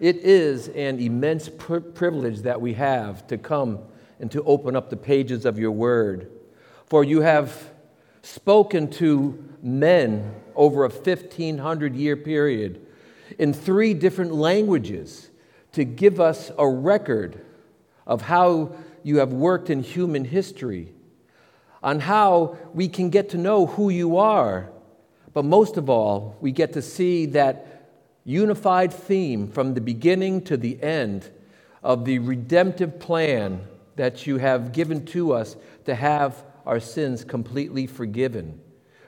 It is an immense pri- privilege that we have to come and to open up the pages of your word. For you have spoken to men over a 1500 year period in three different languages to give us a record of how you have worked in human history, on how we can get to know who you are. But most of all, we get to see that unified theme from the beginning to the end of the redemptive plan that you have given to us to have our sins completely forgiven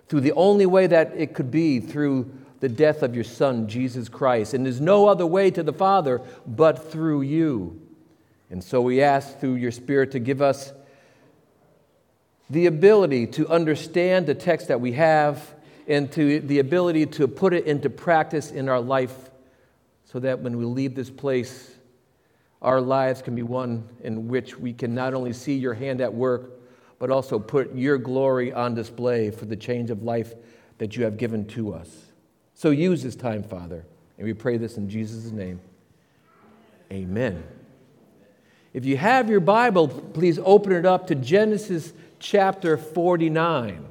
through the only way that it could be through the death of your Son, Jesus Christ. And there's no other way to the Father but through you. And so we ask through your Spirit to give us the ability to understand the text that we have and to the ability to put it into practice in our life so that when we leave this place, our lives can be one in which we can not only see your hand at work, but also put your glory on display for the change of life that you have given to us. So use this time, Father. And we pray this in Jesus' name. Amen. If you have your Bible, please open it up to Genesis chapter 49.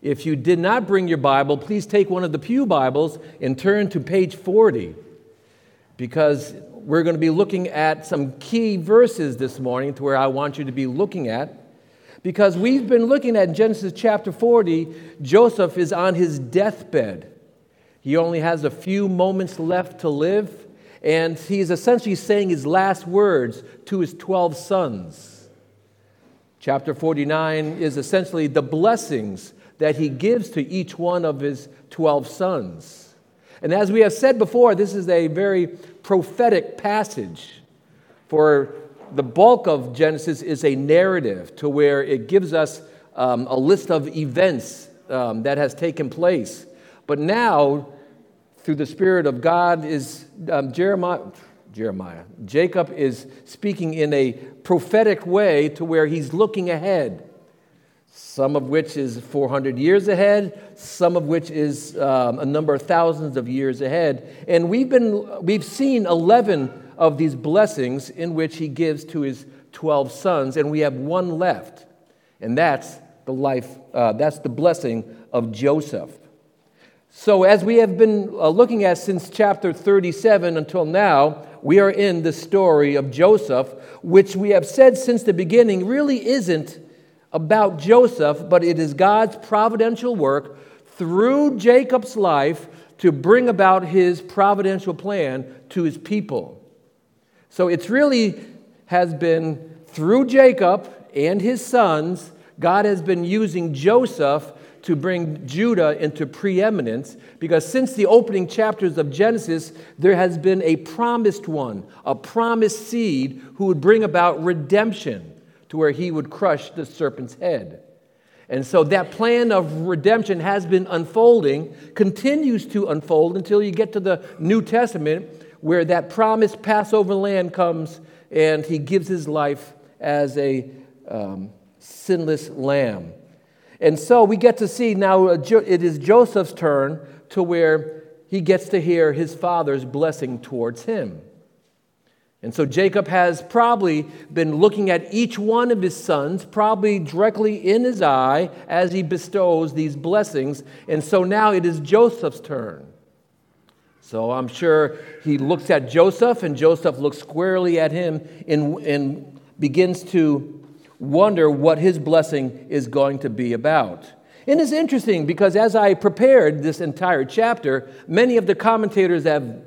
If you did not bring your Bible, please take one of the Pew Bibles and turn to page 40 because we're going to be looking at some key verses this morning to where I want you to be looking at. Because we've been looking at Genesis chapter 40, Joseph is on his deathbed. He only has a few moments left to live, and he's essentially saying his last words to his 12 sons. Chapter 49 is essentially the blessings that he gives to each one of his 12 sons. And as we have said before, this is a very prophetic passage. For the bulk of Genesis is a narrative to where it gives us um, a list of events um, that has taken place. But now, through the Spirit of God, is um, Jeremiah, Jeremiah, Jacob is speaking in a prophetic way to where he's looking ahead some of which is 400 years ahead, some of which is um, a number of thousands of years ahead. And we've, been, we've seen 11 of these blessings in which he gives to his 12 sons, and we have one left, and that's the life, uh, that's the blessing of Joseph. So, as we have been uh, looking at since chapter 37 until now, we are in the story of Joseph, which we have said since the beginning really isn't about Joseph, but it is God's providential work through Jacob's life to bring about his providential plan to his people. So it's really has been through Jacob and his sons, God has been using Joseph to bring Judah into preeminence because since the opening chapters of Genesis, there has been a promised one, a promised seed who would bring about redemption to where he would crush the serpent's head. And so that plan of redemption has been unfolding, continues to unfold until you get to the New Testament, where that promised Passover lamb comes and he gives his life as a um, sinless lamb. And so we get to see now uh, it is Joseph's turn to where he gets to hear his father's blessing towards him. And so Jacob has probably been looking at each one of his sons, probably directly in his eye as he bestows these blessings. And so now it is Joseph's turn. So I'm sure he looks at Joseph, and Joseph looks squarely at him and, and begins to wonder what his blessing is going to be about. And it's interesting because as I prepared this entire chapter, many of the commentators have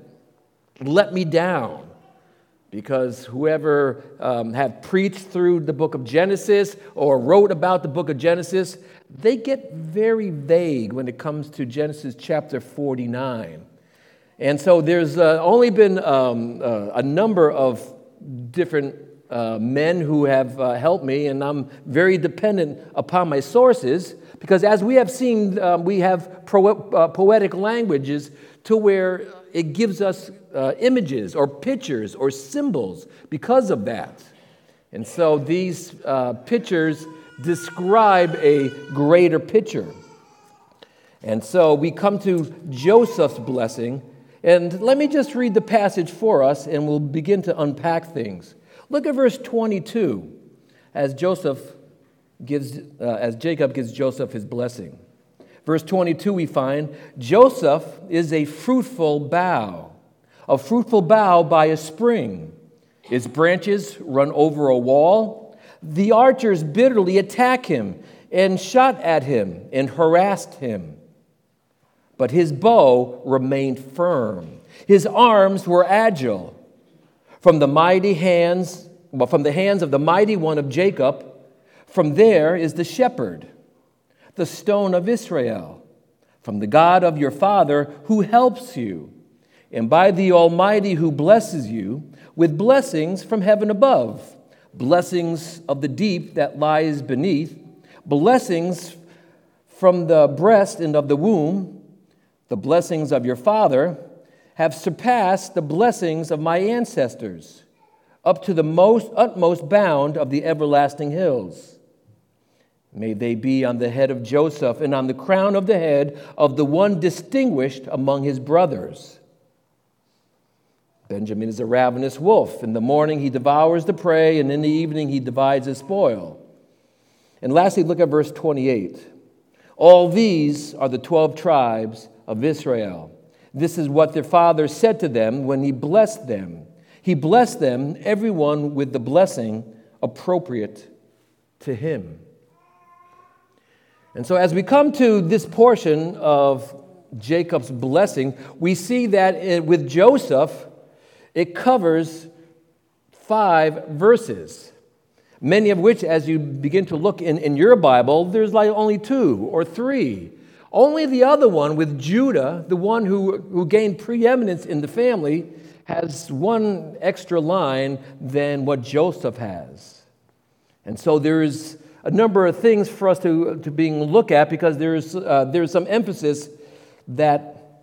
let me down because whoever um, have preached through the book of Genesis or wrote about the book of Genesis, they get very vague when it comes to Genesis chapter 49. And so there's uh, only been um, uh, a number of different uh, men who have uh, helped me, and I'm very dependent upon my sources because, as we have seen, um, we have pro- uh, poetic languages to where it gives us uh, images or pictures or symbols because of that. And so these uh, pictures describe a greater picture. And so we come to Joseph's blessing, And let me just read the passage for us and we'll begin to unpack things. Look at verse 22 as Joseph gives, uh, as Jacob gives Joseph his blessing. Verse 22, we find Joseph is a fruitful bough, a fruitful bough by a spring. Its branches run over a wall. The archers bitterly attack him and shot at him and harassed him. But his bow remained firm. His arms were agile. From the mighty hands, well, from the hands of the mighty one of Jacob, from there is the shepherd, the stone of Israel, from the God of your father who helps you, and by the Almighty who blesses you with blessings from heaven above, blessings of the deep that lies beneath, blessings from the breast and of the womb, the blessings of your father have surpassed the blessings of my ancestors up to the most utmost bound of the everlasting hills. May they be on the head of Joseph and on the crown of the head of the one distinguished among his brothers. Benjamin is a ravenous wolf. In the morning he devours the prey, and in the evening he divides his spoil. And lastly, look at verse 28. All these are the 12 tribes of Israel. This is what their father said to them when he blessed them. He blessed them, everyone with the blessing appropriate to him. And so, as we come to this portion of Jacob's blessing, we see that eh, with Joseph, it covers five verses, many of which, as you begin to look in, in your Bible, there's like only two or three. Only the other one with Judah, the one who, who gained preeminence in the family, has one extra line than what Joseph has. And so there's a number of things for us to, to being look at because there's, uh, there's some emphasis that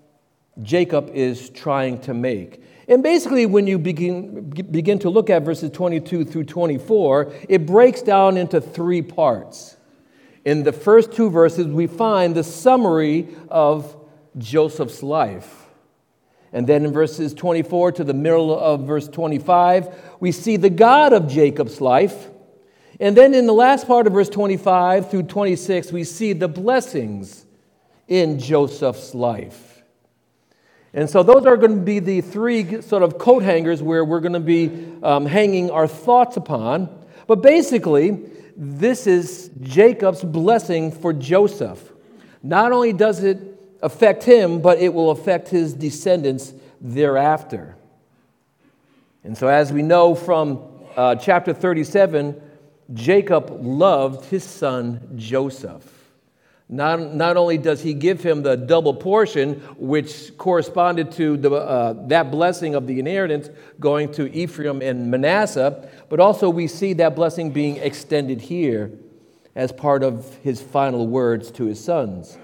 Jacob is trying to make. And basically, when you begin, begin to look at verses 22 through 24, it breaks down into three parts. In the first two verses, we find the summary of Joseph's life. And then in verses 24 to the middle of verse 25, we see the God of Jacob's life. And then in the last part of verse 25 through 26, we see the blessings in Joseph's life. And so those are going to be the three sort of coat hangers where we're going to be um, hanging our thoughts upon. But basically, this is Jacob's blessing for Joseph. Not only does it affect him, but it will affect his descendants thereafter. And so, as we know from uh, chapter 37, Jacob loved his son Joseph. Not, not only does he give him the double portion, which corresponded to the, uh, that blessing of the inheritance going to Ephraim and Manasseh, but also we see that blessing being extended here as part of his final words to his sons.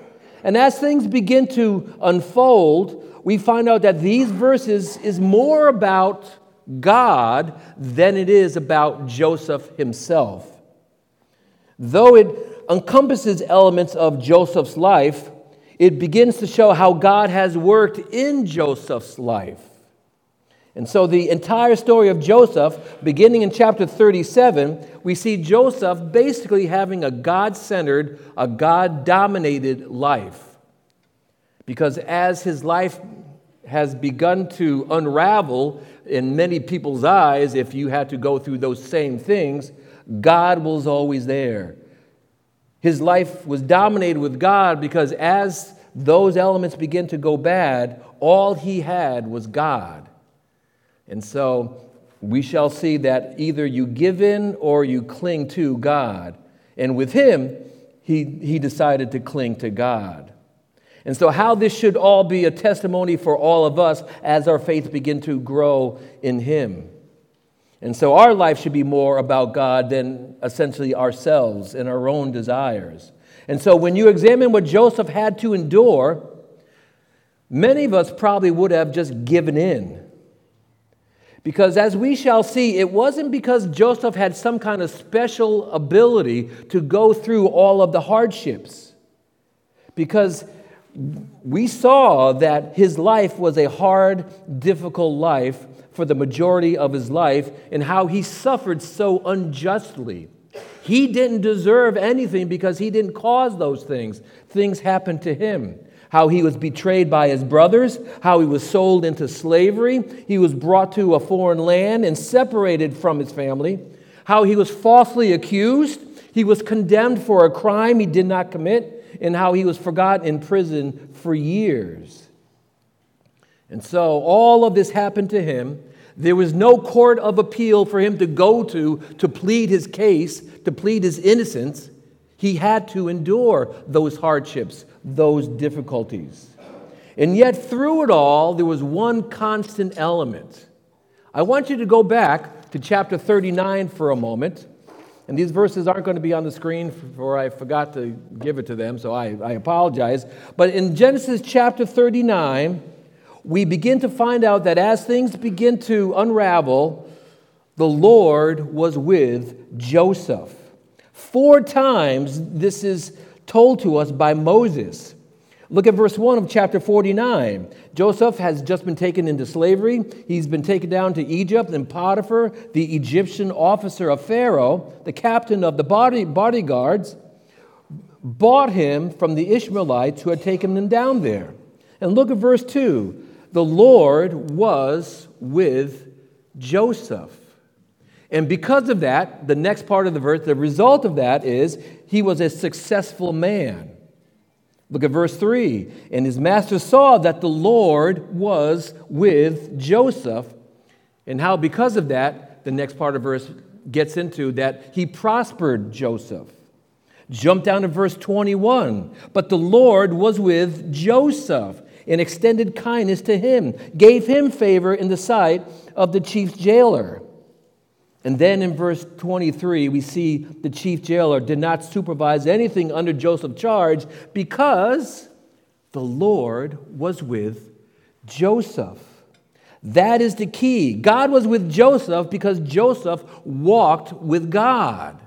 And as things begin to unfold, we find out that these verses is more about God than it is about Joseph himself. Though it encompasses elements of Joseph's life, it begins to show how God has worked in Joseph's life. And so, the entire story of Joseph, beginning in chapter 37, we see Joseph basically having a God centered, a God dominated life. Because as his life has begun to unravel in many people's eyes, if you had to go through those same things, God was always there. His life was dominated with God because as those elements begin to go bad, all he had was God. And so we shall see that either you give in or you cling to God. And with him, he, he decided to cling to God. And so, how this should all be a testimony for all of us as our faith begin to grow in him. And so, our life should be more about God than essentially ourselves and our own desires. And so, when you examine what Joseph had to endure, many of us probably would have just given in. Because as we shall see, it wasn't because Joseph had some kind of special ability to go through all of the hardships. Because we saw that his life was a hard, difficult life for the majority of his life and how he suffered so unjustly. He didn't deserve anything because he didn't cause those things. Things happened to him. How he was betrayed by his brothers, how he was sold into slavery, he was brought to a foreign land and separated from his family, how he was falsely accused, he was condemned for a crime he did not commit, and how he was forgotten in prison for years. And so all of this happened to him. There was no court of appeal for him to go to to plead his case, to plead his innocence. He had to endure those hardships, those difficulties. And yet, through it all, there was one constant element. I want you to go back to chapter 39 for a moment. And these verses aren't going to be on the screen, for I forgot to give it to them, so I, I apologize. But in Genesis chapter 39, we begin to find out that as things begin to unravel, the Lord was with Joseph. Four times this is told to us by Moses. Look at verse 1 of chapter 49. Joseph has just been taken into slavery. He's been taken down to Egypt, and Potiphar, the Egyptian officer of Pharaoh, the captain of the body, bodyguards, bought him from the Ishmaelites who had taken him down there. And look at verse 2. The Lord was with Joseph. And because of that, the next part of the verse, the result of that is he was a successful man. Look at verse 3. And his master saw that the Lord was with Joseph, and how, because of that, the next part of verse gets into that he prospered Joseph. Jump down to verse 21. But the Lord was with Joseph and extended kindness to him, gave him favor in the sight of the chief jailer. And then in verse 23, we see the chief jailer did not supervise anything under Joseph's charge because the Lord was with Joseph. That is the key. God was with Joseph because Joseph walked with God.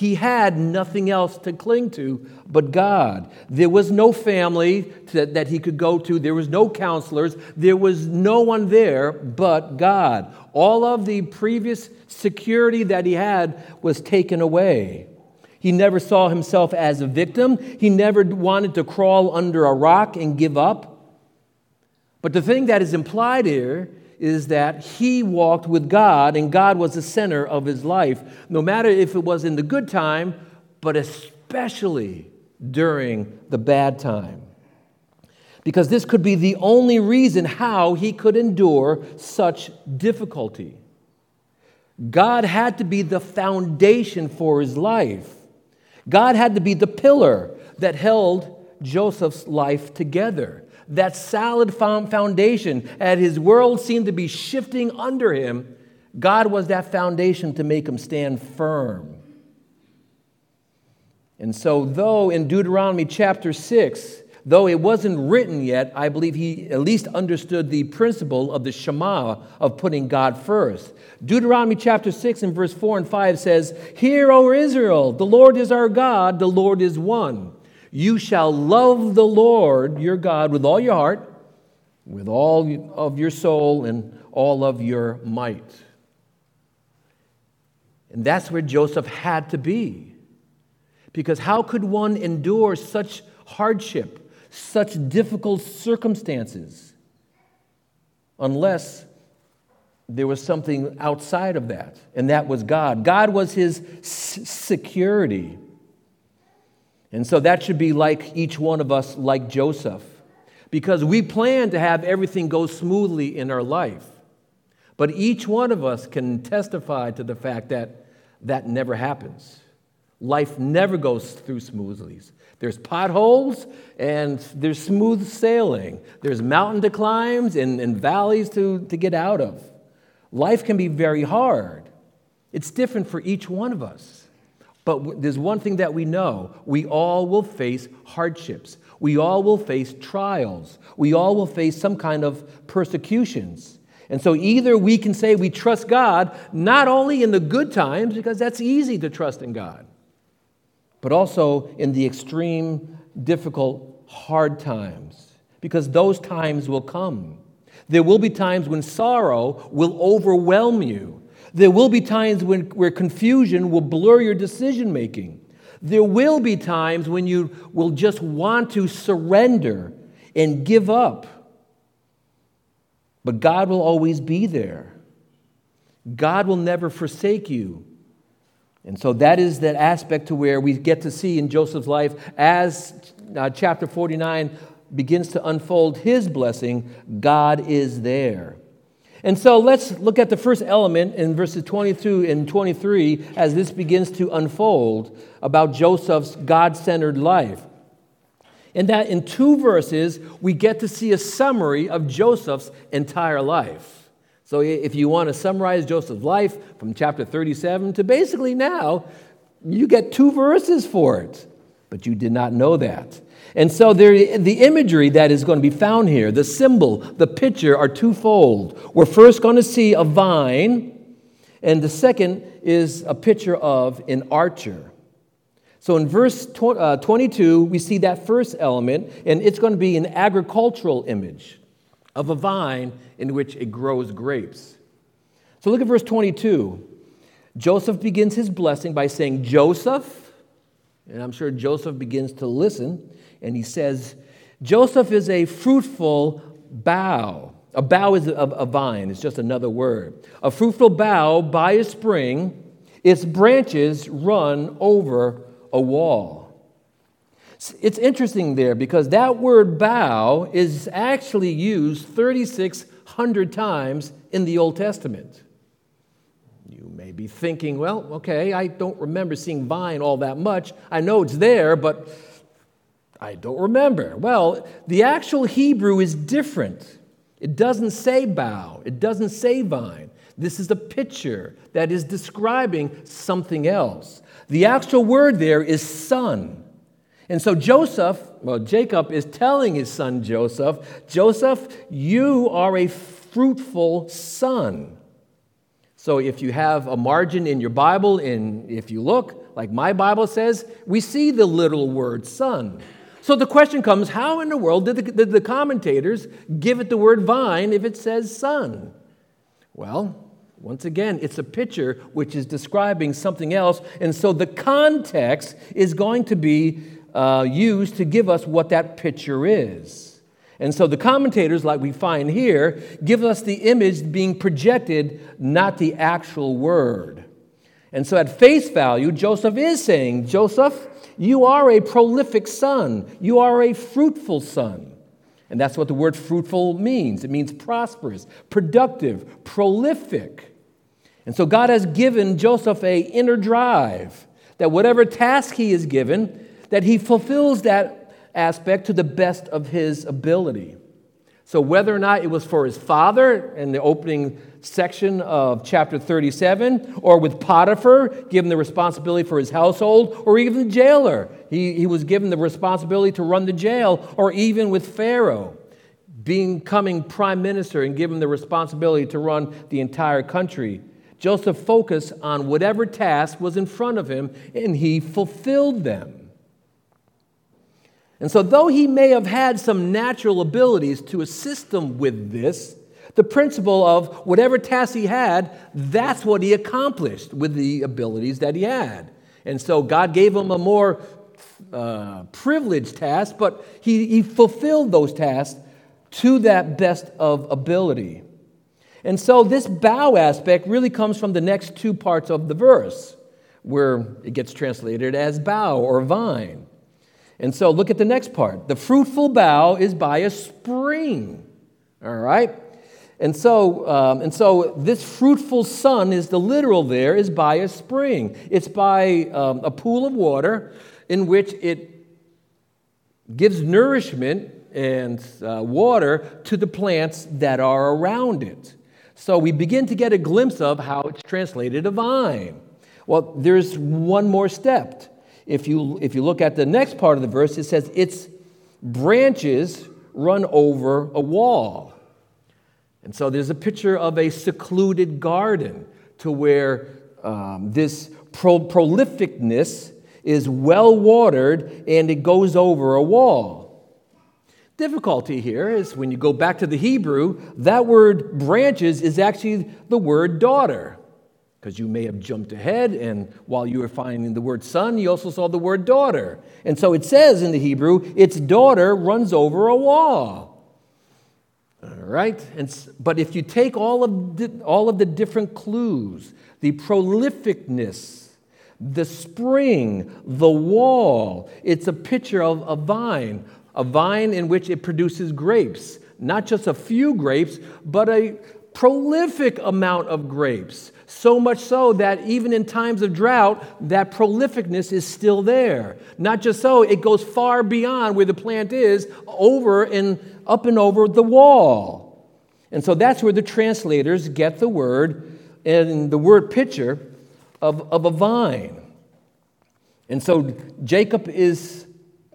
He had nothing else to cling to but God. There was no family to, that he could go to, there was no counselors, there was no one there but God. All of the previous security that he had was taken away. He never saw himself as a victim. He never wanted to crawl under a rock and give up. But the thing that is implied here is that he walked with God and God was the center of his life, no matter if it was in the good time, but especially during the bad time. Because this could be the only reason how he could endure such difficulty. God had to be the foundation for his life. God had to be the pillar that held Joseph's life together that solid foundation. As his world seemed to be shifting under him, God was that foundation to make him stand firm. And so, though in Deuteronomy chapter 6, though it wasn't written yet, I believe he at least understood the principle of the Shema of putting God first. Deuteronomy chapter 6 and verse 4 and 5 says, Hear, O Israel, the Lord is our God, the Lord is one. You shall love the Lord your God with all your heart, with all of your soul, and all of your might. And that's where Joseph had to be. Because how could one endure such hardship, such difficult circumstances, unless there was something outside of that? And that was God. God was his security. And so that should be like each one of us, like Joseph, because we plan to have everything go smoothly in our life. But each one of us can testify to the fact that that never happens. Life never goes through smoothly. There's potholes and there's smooth sailing. There's mountain to climb and, and valleys to, to get out of. Life can be very hard. It's different for each one of us. But there's one thing that we know we all will face hardships, we all will face trials, we all will face some kind of persecutions. And so either we can say we trust God not only in the good times, because that's easy to trust in God, but also in the extreme, difficult, hard times, because those times will come. There will be times when sorrow will overwhelm you. There will be times when, where confusion will blur your decision making. There will be times when you will just want to surrender and give up. But God will always be there. God will never forsake you. And so that is that aspect to where we get to see in Joseph's life as uh, chapter 49 begins to unfold his blessing, God is there. And so let's look at the first element in verses 22 and 23 as this begins to unfold about Joseph's God centered life. And that in two verses, we get to see a summary of Joseph's entire life. So if you want to summarize Joseph's life from chapter 37 to basically now, you get two verses for it. But you did not know that. And so there, the imagery that is going to be found here, the symbol, the picture, are twofold. We're first going to see a vine, and the second is a picture of an archer. So in verse uh, 22, we see that first element, and it's going to be an agricultural image of a vine in which it grows grapes. So look at verse 22. Joseph begins his blessing by saying, Joseph, and I'm sure Joseph begins to listen and he says, Joseph is a fruitful bough. A bough is a, a vine, it's just another word. A fruitful bough by a spring, its branches run over a wall. It's interesting there because that word bough is actually used 3,600 times in the Old Testament. You may be thinking, well, okay, I don't remember seeing vine all that much. I know it's there, but I don't remember. Well, the actual Hebrew is different. It doesn't say bough, it doesn't say vine. This is a picture that is describing something else. The actual word there is son. And so Joseph, well, Jacob is telling his son Joseph, Joseph, you are a fruitful son. So if you have a margin in your Bible, and if you look, like my Bible says, we see the little word son. So the question comes how in the world did the, did the commentators give it the word vine if it says son? Well, once again, it's a picture which is describing something else. And so the context is going to be uh, used to give us what that picture is. And so the commentators, like we find here, give us the image being projected, not the actual word. And so at face value, Joseph is saying, Joseph, you are a prolific son. You are a fruitful son. And that's what the word fruitful means it means prosperous, productive, prolific. And so God has given Joseph a inner drive that whatever task he is given, that he fulfills that aspect to the best of his ability. So, whether or not it was for his father in the opening section of chapter 37, or with Potiphar, given the responsibility for his household, or even the jailer, he, he was given the responsibility to run the jail, or even with Pharaoh, becoming prime minister and given the responsibility to run the entire country. Joseph focused on whatever task was in front of him, and he fulfilled them. And so, though he may have had some natural abilities to assist them with this, the principle of whatever task he had, that's what he accomplished with the abilities that he had. And so, God gave him a more uh, privileged task, but he, he fulfilled those tasks to that best of ability. And so, this bough aspect really comes from the next two parts of the verse, where it gets translated as bough or vine. And so look at the next part. The fruitful bough is by a spring. All right? And so, um, and so this fruitful son is the literal there is by a spring. It's by um, a pool of water in which it gives nourishment and uh, water to the plants that are around it. So we begin to get a glimpse of how it's translated a vine. Well, there's one more step if you, if you look at the next part of the verse, it says, its branches run over a wall. And so there's a picture of a secluded garden to where um, this pro- prolificness is well watered and it goes over a wall. difficulty here is when you go back to the Hebrew, that word branches is actually the word daughter. Because you may have jumped ahead, and while you were finding the word son, you also saw the word daughter. And so it says in the Hebrew, its daughter runs over a wall. All right? And, but if you take all of, the, all of the different clues, the prolificness, the spring, the wall, it's a picture of a vine, a vine in which it produces grapes. Not just a few grapes, but a prolific amount of grapes. So much so that even in times of drought, that prolificness is still there. Not just so, it goes far beyond where the plant is, over and up and over the wall. And so that's where the translators get the word and the word picture of, of a vine. And so Jacob is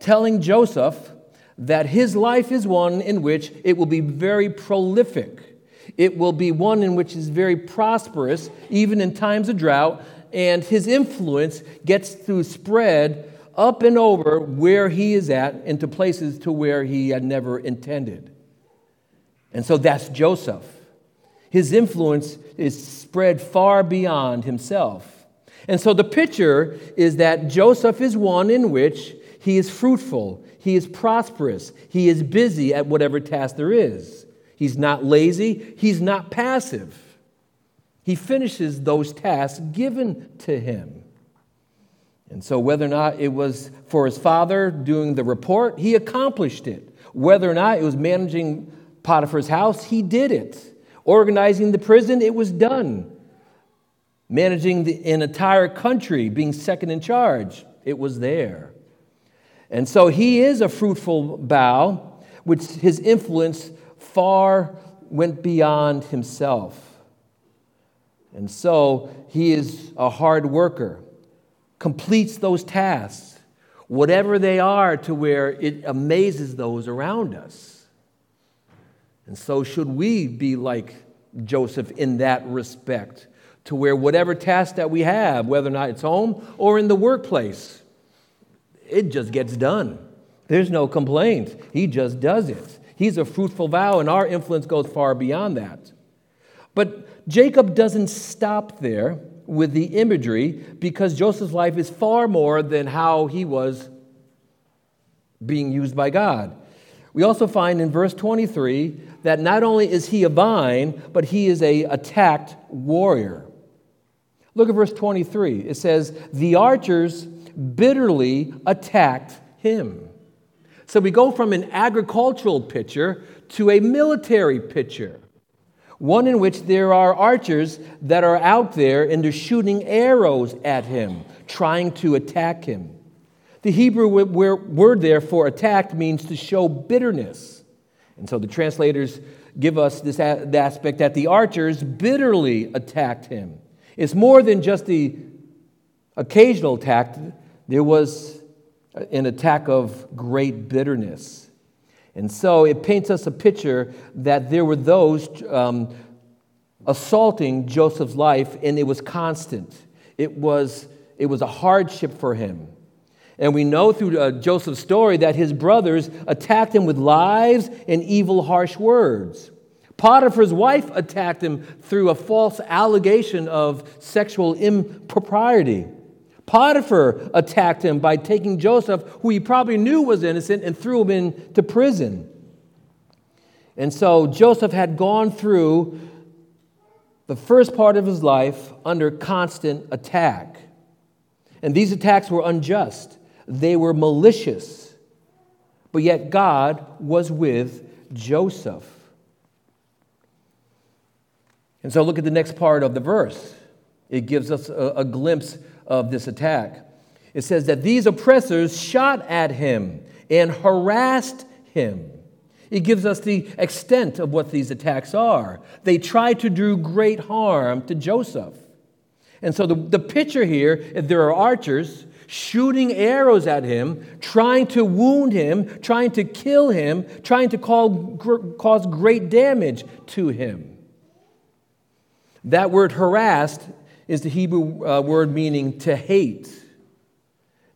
telling Joseph that his life is one in which it will be very prolific. It will be one in which is very prosperous, even in times of drought, and his influence gets to spread up and over where he is at into places to where he had never intended. And so that's Joseph. His influence is spread far beyond himself. And so the picture is that Joseph is one in which he is fruitful, he is prosperous, he is busy at whatever task there is. He's not lazy, he's not passive. He finishes those tasks given to him. And so, whether or not it was for his father doing the report, he accomplished it. Whether or not it was managing Potiphar's house, he did it. Organizing the prison, it was done. Managing the, an entire country, being second in charge, it was there. And so he is a fruitful bough, which his influence far went beyond himself. And so he is a hard worker, completes those tasks, whatever they are, to where it amazes those around us. And so, should we be like Joseph in that respect, to where whatever task that we have, whether or not it's home or in the workplace, it just gets done. There's no complaint. He just does it. He's a fruitful vow, and our influence goes far beyond that. But Jacob doesn't stop there with the imagery because Joseph's life is far more than how he was being used by God. We also find in verse 23 that not only is he a vine, but he is a attacked warrior. Look at verse 23. It says, The archers bitterly attacked him. So we go from an agricultural picture to a military picture, one in which there are archers that are out there and they're shooting arrows at him, trying to attack him. The Hebrew word there for attacked means to show bitterness. And so the translators give us this aspect that the archers bitterly attacked him. It's more than just the occasional attack, there was an attack of great bitterness. And so it paints us a picture that there were those um, assaulting Joseph's life, and it was constant. It was, it was a hardship for him. And we know through uh, Joseph's story that his brothers attacked him with lies and evil, harsh words. Potiphar's wife attacked him through a false allegation of sexual impropriety. Potiphar attacked him by taking Joseph, who he probably knew was innocent, and threw him into prison. And so Joseph had gone through the first part of his life under constant attack. And these attacks were unjust, they were malicious. But yet God was with Joseph. And so look at the next part of the verse. It gives us a, a glimpse of this attack. It says that these oppressors shot at him and harassed him. It gives us the extent of what these attacks are. They tried to do great harm to Joseph. And so the, the picture here is there are archers shooting arrows at him, trying to wound him, trying to kill him, trying to call, gr- cause great damage to him. That word harassed is the Hebrew uh, word meaning to hate.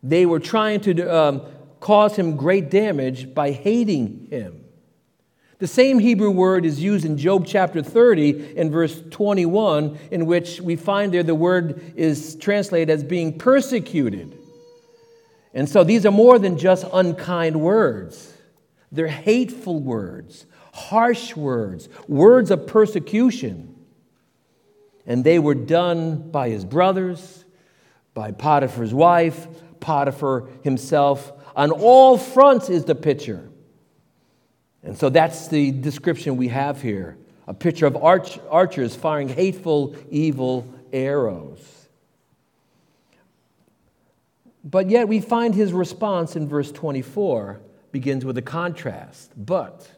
They were trying to um, cause him great damage by hating him. The same Hebrew word is used in Job chapter 30 in verse 21, in which we find there the word is translated as being persecuted. And so these are more than just unkind words, they're hateful words, harsh words, words of persecution. And they were done by his brothers, by Potiphar's wife, Potiphar himself. On all fronts is the picture. And so that's the description we have here a picture of arch- archers firing hateful, evil arrows. But yet we find his response in verse 24 begins with a contrast. But.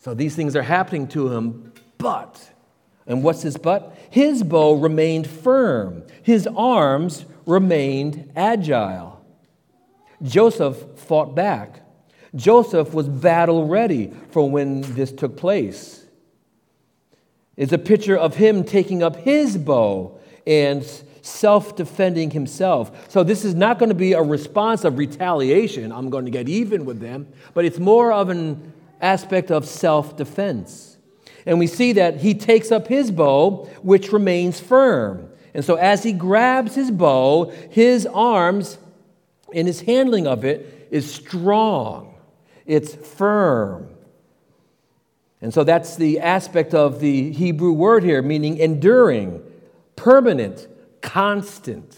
So these things are happening to him, but. And what's his but? His bow remained firm, his arms remained agile. Joseph fought back. Joseph was battle ready for when this took place. It's a picture of him taking up his bow and self defending himself. So, this is not going to be a response of retaliation. I'm going to get even with them, but it's more of an aspect of self defense. And we see that he takes up his bow, which remains firm. And so, as he grabs his bow, his arms and his handling of it is strong, it's firm. And so, that's the aspect of the Hebrew word here, meaning enduring, permanent, constant.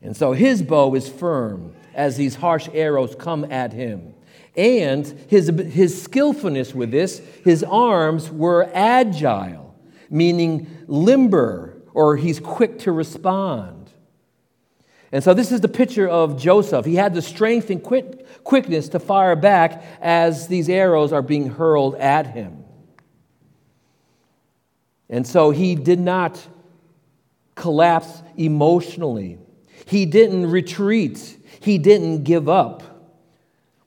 And so, his bow is firm as these harsh arrows come at him. And his, his skillfulness with this, his arms were agile, meaning limber, or he's quick to respond. And so this is the picture of Joseph. He had the strength and quick, quickness to fire back as these arrows are being hurled at him. And so he did not collapse emotionally. He didn't retreat. He didn't give up.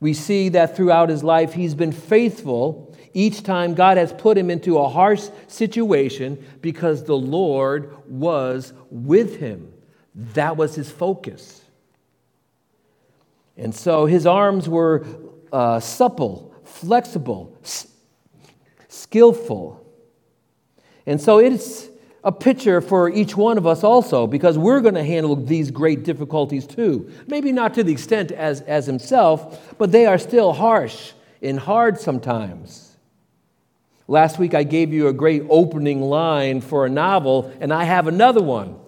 We see that throughout his life, he's been faithful each time God has put him into a harsh situation because the Lord was with him. That was his focus. And so his arms were uh, supple, flexible, s- skillful. And so it's a picture for each one of us also, because we're going to handle these great difficulties too. Maybe not to the extent as, as himself, but they are still harsh and hard sometimes. Last week I gave you a great opening line for a novel, and I have another one.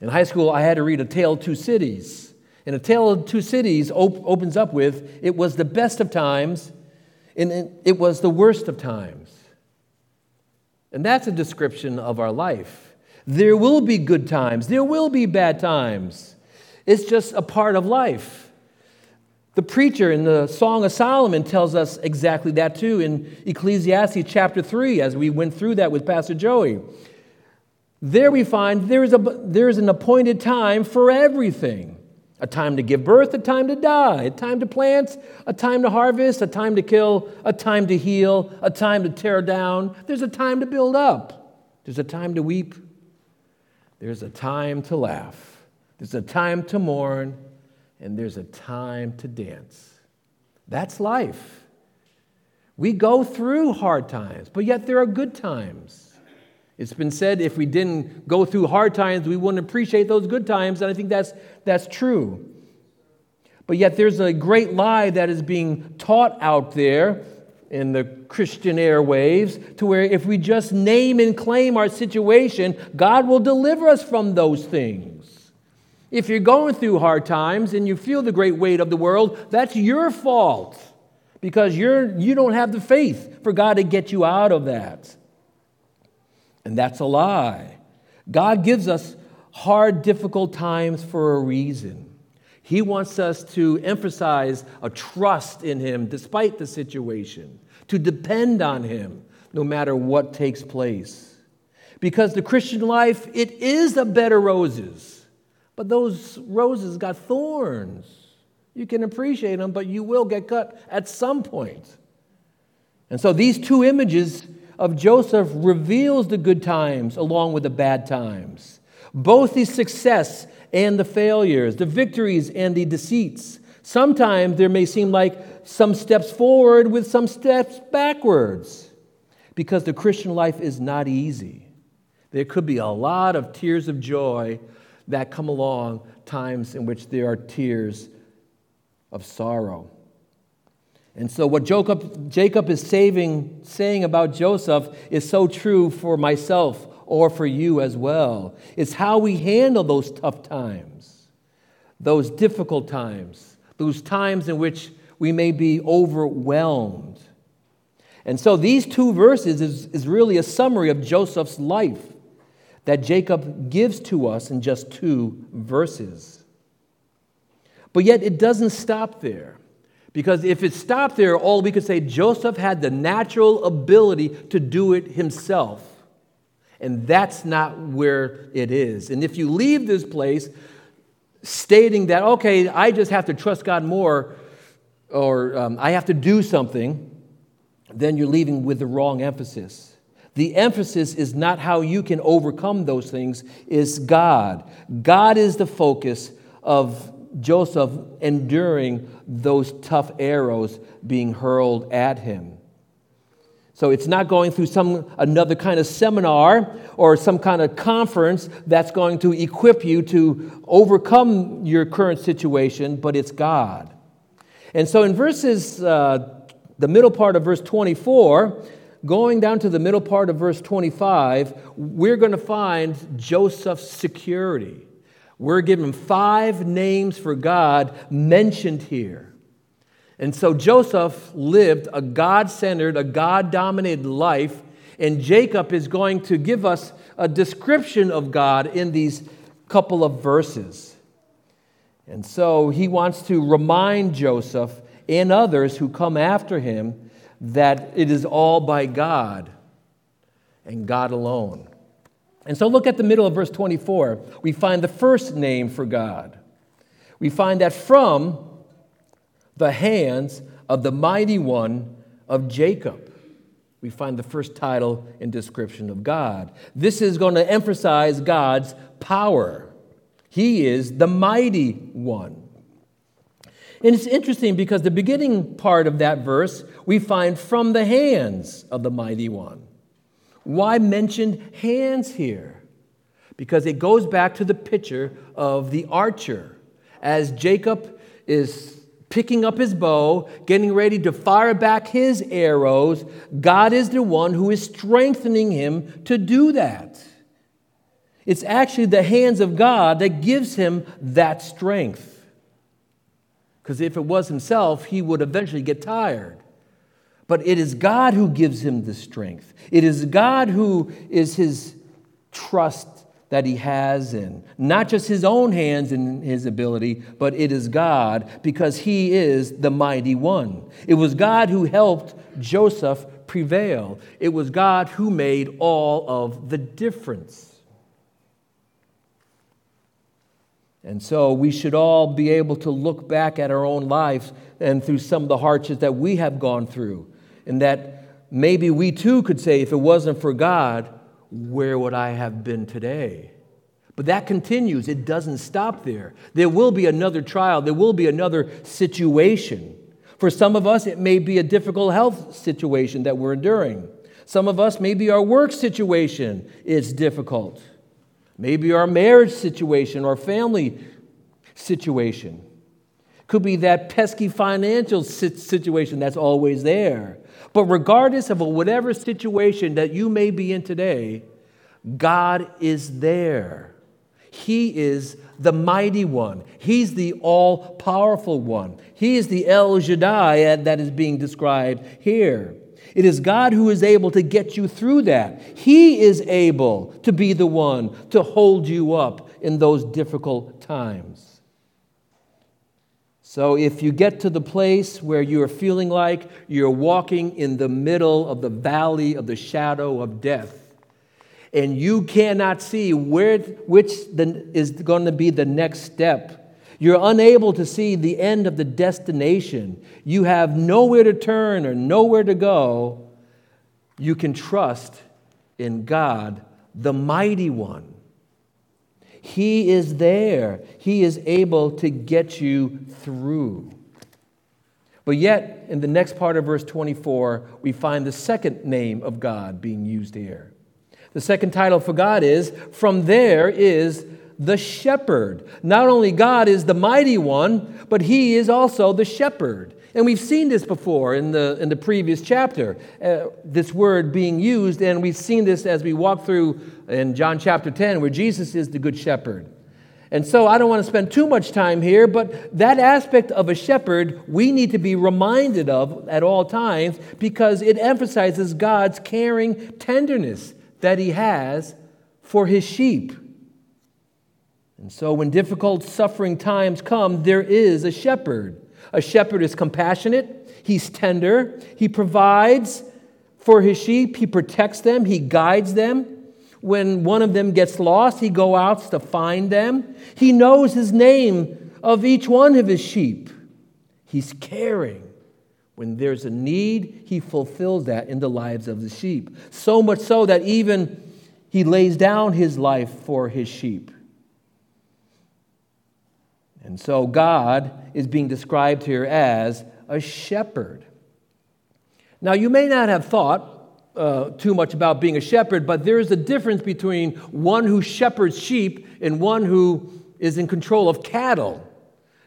In high school, I had to read A Tale of Two Cities. And A Tale of Two Cities op- opens up with It was the best of times, and it was the worst of times. And that's a description of our life. There will be good times, there will be bad times. It's just a part of life. The preacher in the Song of Solomon tells us exactly that too in Ecclesiastes chapter 3, as we went through that with Pastor Joey. There we find there is, a, there is an appointed time for everything a time to give birth, a time to die, a time to plant, a time to harvest, a time to kill, a time to heal, a time to tear down. There's a time to build up. There's a time to weep. There's a time to laugh. There's a time to mourn. And there's a time to dance. That's life. We go through hard times, but yet there are good times. It's been said if we didn't go through hard times, we wouldn't appreciate those good times, and I think that's, that's true. But yet, there's a great lie that is being taught out there in the Christian airwaves to where if we just name and claim our situation, God will deliver us from those things. If you're going through hard times and you feel the great weight of the world, that's your fault because you're, you don't have the faith for God to get you out of that. And that's a lie. God gives us hard, difficult times for a reason. He wants us to emphasize a trust in Him despite the situation, to depend on Him no matter what takes place. Because the Christian life, it is a bed of roses, but those roses got thorns. You can appreciate them, but you will get cut at some point. And so these two images of Joseph reveals the good times along with the bad times, both the success and the failures, the victories and the deceits. Sometimes there may seem like some steps forward with some steps backwards because the Christian life is not easy. There could be a lot of tears of joy that come along, times in which there are tears of sorrow. And so, what Jacob, Jacob is saving, saying about Joseph is so true for myself or for you as well. It's how we handle those tough times, those difficult times, those times in which we may be overwhelmed. And so, these two verses is, is really a summary of Joseph's life that Jacob gives to us in just two verses. But yet, it doesn't stop there. Because if it stopped there, all we could say Joseph had the natural ability to do it himself. And that's not where it is. And if you leave this place stating that, okay, I just have to trust God more, or um, I have to do something, then you're leaving with the wrong emphasis. The emphasis is not how you can overcome those things, is God. God is the focus of Joseph enduring those tough arrows being hurled at him. So it's not going through some another kind of seminar or some kind of conference that's going to equip you to overcome your current situation, but it's God. And so in verses, uh, the middle part of verse 24, going down to the middle part of verse 25, we're going to find Joseph's security. We're given five names for God mentioned here. And so Joseph lived a God centered, a God dominated life, and Jacob is going to give us a description of God in these couple of verses. And so he wants to remind Joseph and others who come after him that it is all by God and God alone. And so look at the middle of verse 24. We find the first name for God. We find that from the hands of the mighty one of Jacob. We find the first title and description of God. This is going to emphasize God's power. He is the mighty one. And it's interesting because the beginning part of that verse we find from the hands of the mighty one. Why mention hands here? Because it goes back to the picture of the archer. As Jacob is picking up his bow, getting ready to fire back his arrows, God is the one who is strengthening him to do that. It's actually the hands of God that gives him that strength. Because if it was himself, he would eventually get tired. But it is God who gives him the strength. It is God who is his trust that he has in not just his own hands and his ability, but it is God because he is the mighty one. It was God who helped Joseph prevail, it was God who made all of the difference. And so we should all be able to look back at our own lives and through some of the hardships that we have gone through and that maybe we too could say, if it wasn't for God, where would I have been today? But that continues, it doesn't stop there. There will be another trial, there will be another situation. For some of us, it may be a difficult health situation that we're enduring. Some of us, maybe our work situation is difficult. Maybe our marriage situation or family situation. Could be that pesky financial situation that's always there. But regardless of whatever situation that you may be in today, God is there. He is the mighty one. He's the all powerful one. He is the El Shaddai that is being described here. It is God who is able to get you through that. He is able to be the one to hold you up in those difficult times. So, if you get to the place where you're feeling like you're walking in the middle of the valley of the shadow of death, and you cannot see where, which is going to be the next step, you're unable to see the end of the destination, you have nowhere to turn or nowhere to go, you can trust in God, the mighty one he is there, He is able to get you through. But yet, in the next part of verse 24, we find the second name of God being used here. The second title for God is From There is the Shepherd. Not only God is the mighty one, but He is also the shepherd. And we've seen this before in the, in the previous chapter, uh, this word being used, and we've seen this as we walk through in John chapter 10, where Jesus is the good shepherd. And so I don't want to spend too much time here, but that aspect of a shepherd we need to be reminded of at all times because it emphasizes God's caring tenderness that he has for his sheep. And so when difficult, suffering times come, there is a shepherd. A shepherd is compassionate, he's tender, he provides for his sheep, he protects them, he guides them. When one of them gets lost, he goes out to find them. He knows his name of each one of his sheep. He's caring. When there's a need, he fulfills that in the lives of the sheep. So much so that even he lays down his life for his sheep. And so God is being described here as a shepherd. Now, you may not have thought uh, too much about being a shepherd, but there is a difference between one who shepherds sheep and one who is in control of cattle.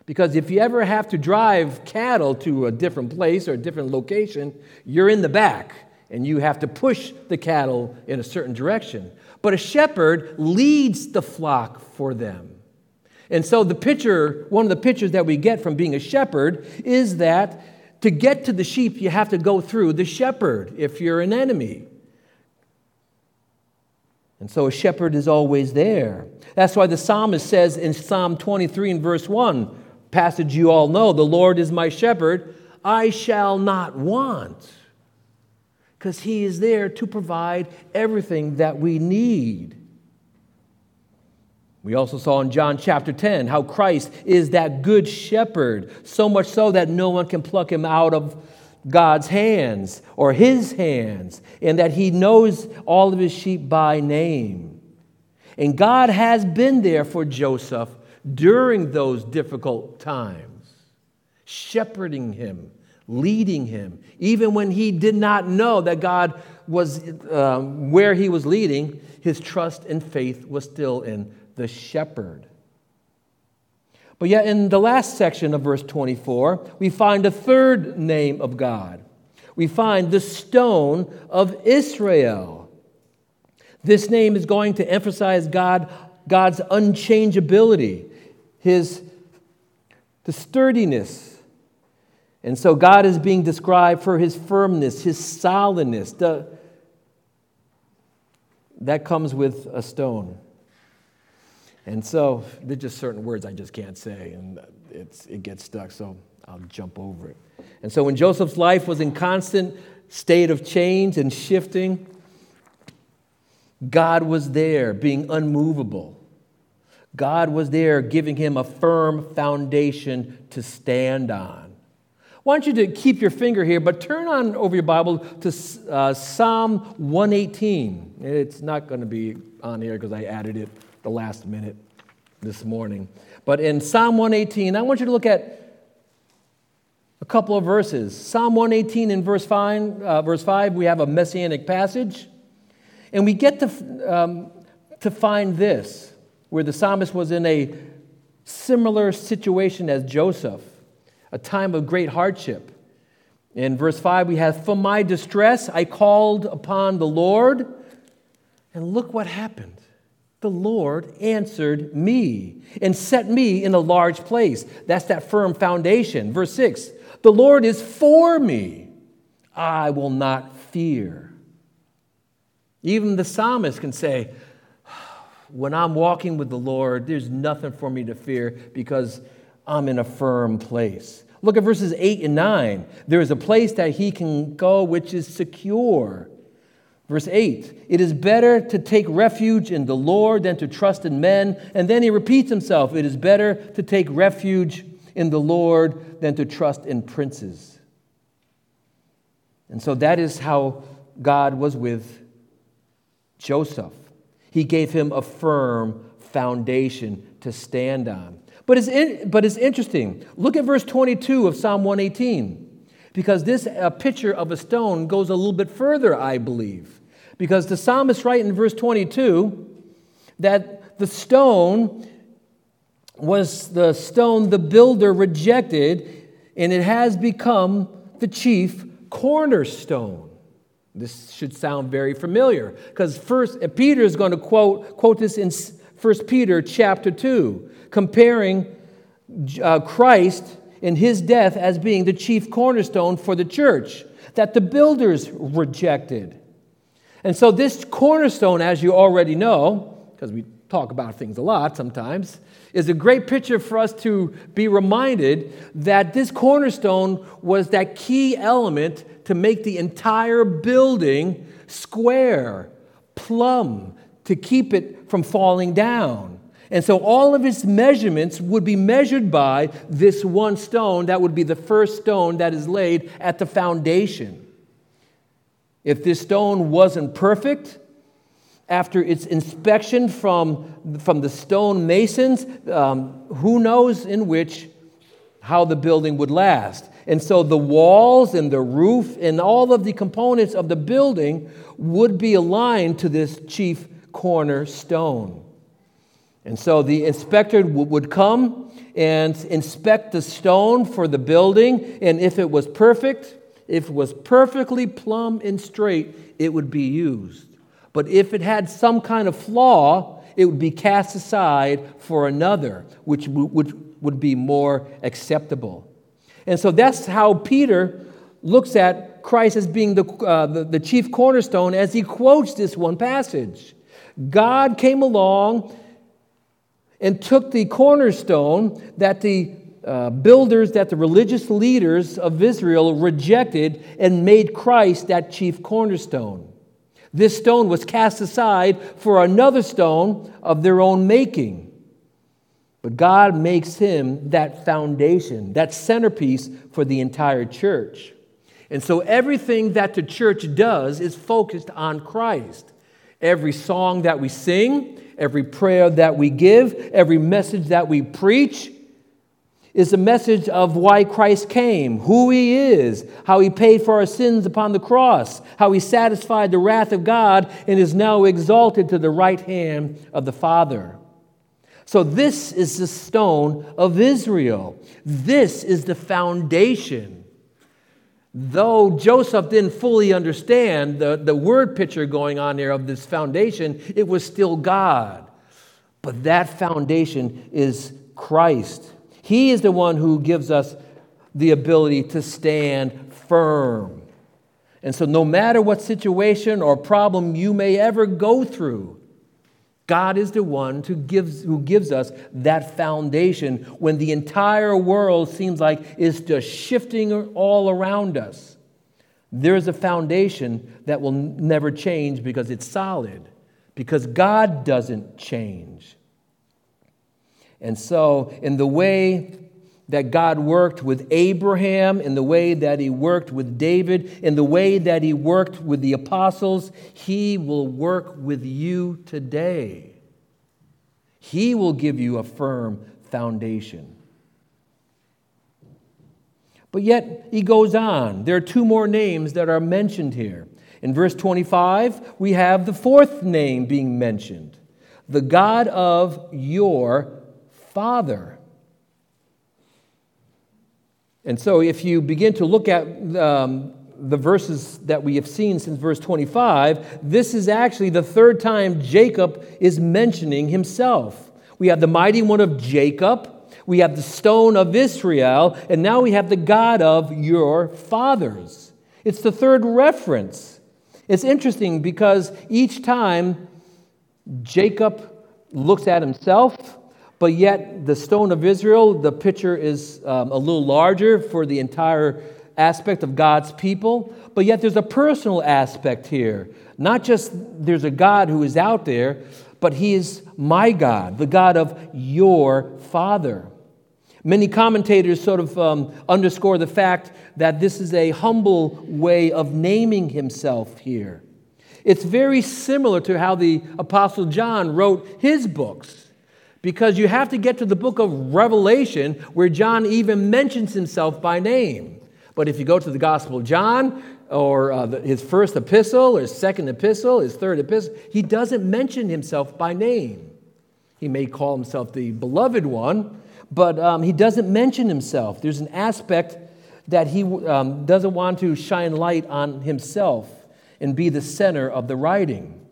Because if you ever have to drive cattle to a different place or a different location, you're in the back and you have to push the cattle in a certain direction. But a shepherd leads the flock for them. And so the picture, one of the pictures that we get from being a shepherd is that to get to the sheep, you have to go through the shepherd if you're an enemy. And so a shepherd is always there. That's why the psalmist says in Psalm 23 and verse 1, passage you all know, the Lord is my shepherd, I shall not want. Because he is there to provide everything that we need. We also saw in John chapter 10 how Christ is that good shepherd, so much so that no one can pluck him out of God's hands or his hands, and that he knows all of his sheep by name. And God has been there for Joseph during those difficult times, shepherding him, leading him, even when he did not know that God was um, where he was leading, his trust and faith was still in the shepherd. But yet, in the last section of verse 24, we find a third name of God. We find the stone of Israel. This name is going to emphasize God, God's unchangeability, his the sturdiness. And so God is being described for his firmness, his solidness. The, that comes with a stone. And so there's just certain words I just can't say, and it's, it gets stuck, so I'll jump over it. And so when Joseph's life was in constant state of change and shifting, God was there being unmovable. God was there giving him a firm foundation to stand on. I want you to keep your finger here, but turn on over your Bible to uh, Psalm 118. It's not going to be on here because I added it the last minute this morning. But in Psalm 118, I want you to look at a couple of verses. Psalm 118 in verse 5, uh, verse 5 we have a messianic passage. And we get to, um, to find this, where the psalmist was in a similar situation as Joseph, a time of great hardship. In verse 5, we have, For my distress I called upon the Lord. And look what happened. The Lord answered me and set me in a large place. That's that firm foundation. Verse 6 The Lord is for me. I will not fear. Even the psalmist can say, When I'm walking with the Lord, there's nothing for me to fear because I'm in a firm place. Look at verses 8 and 9. There is a place that he can go which is secure Verse 8 It is better to take refuge in the Lord than to trust in men. And then he repeats himself It is better to take refuge in the Lord than to trust in princes. And so that is how God was with Joseph. He gave him a firm foundation to stand on. But it's, in, but it's interesting. Look at verse 22 of Psalm 118. Because this uh, picture of a stone goes a little bit further, I believe. Because the psalmist writes in verse 22 that the stone was the stone the builder rejected, and it has become the chief cornerstone. This should sound very familiar because first Peter is going to quote, quote this in 1 Peter chapter 2, comparing uh, Christ in his death as being the chief cornerstone for the church that the builders rejected. And so, this cornerstone, as you already know, because we talk about things a lot sometimes, is a great picture for us to be reminded that this cornerstone was that key element to make the entire building square, plumb, to keep it from falling down. And so all of its measurements would be measured by this one stone that would be the first stone that is laid at the foundation. If this stone wasn't perfect, after its inspection from, from the stone masons, um, who knows in which, how the building would last. And so the walls and the roof and all of the components of the building would be aligned to this chief cornerstone. And so the inspector would come and inspect the stone for the building, and if it was perfect, if it was perfectly plumb and straight, it would be used. But if it had some kind of flaw, it would be cast aside for another, which would, would be more acceptable. And so that's how Peter looks at Christ as being the, uh, the, the chief cornerstone as he quotes this one passage. God came along and took the cornerstone that the uh, builders, that the religious leaders of Israel rejected, and made Christ that chief cornerstone. This stone was cast aside for another stone of their own making. But God makes him that foundation, that centerpiece for the entire church. And so everything that the church does is focused on Christ. Every song that we sing, every prayer that we give, every message that we preach is a message of why Christ came, who he is, how he paid for our sins upon the cross, how he satisfied the wrath of God and is now exalted to the right hand of the Father. So, this is the stone of Israel. This is the foundation. Though Joseph didn't fully understand the, the word picture going on there of this foundation, it was still God. But that foundation is Christ. He is the one who gives us the ability to stand firm. And so, no matter what situation or problem you may ever go through, God is the one who gives, who gives us that foundation when the entire world seems like it's just shifting all around us. There is a foundation that will never change because it's solid, because God doesn't change. And so, in the way that God worked with Abraham, in the way that He worked with David, in the way that He worked with the apostles, He will work with you today. He will give you a firm foundation. But yet, He goes on. There are two more names that are mentioned here. In verse 25, we have the fourth name being mentioned the God of your Father. And so, if you begin to look at um, the verses that we have seen since verse 25, this is actually the third time Jacob is mentioning himself. We have the mighty one of Jacob, we have the stone of Israel, and now we have the God of your fathers. It's the third reference. It's interesting because each time Jacob looks at himself, but yet the stone of Israel, the picture is um, a little larger for the entire aspect of God's people. But yet there's a personal aspect here. Not just there's a God who is out there, but He is my God, the God of your Father. Many commentators sort of um, underscore the fact that this is a humble way of naming himself here. It's very similar to how the Apostle John wrote his books because you have to get to the book of Revelation where John even mentions himself by name. But if you go to the Gospel of John, or uh, his first epistle, or his second epistle, his third epistle, he doesn't mention himself by name. He may call himself the beloved one, but um, he doesn't mention himself. There's an aspect that he um, doesn't want to shine light on himself and be the center of the writing.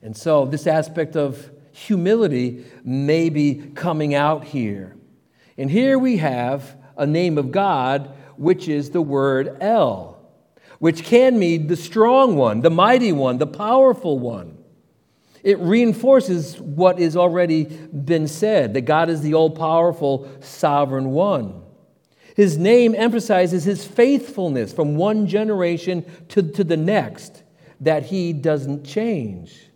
And so, this aspect of humility may be coming out here. And here we have a name of God, which is the word El, which can mean the strong one, the mighty one, the powerful one. It reinforces what has already been said that God is the all powerful, sovereign one. His name emphasizes his faithfulness from one generation to, to the next, that he doesn't change.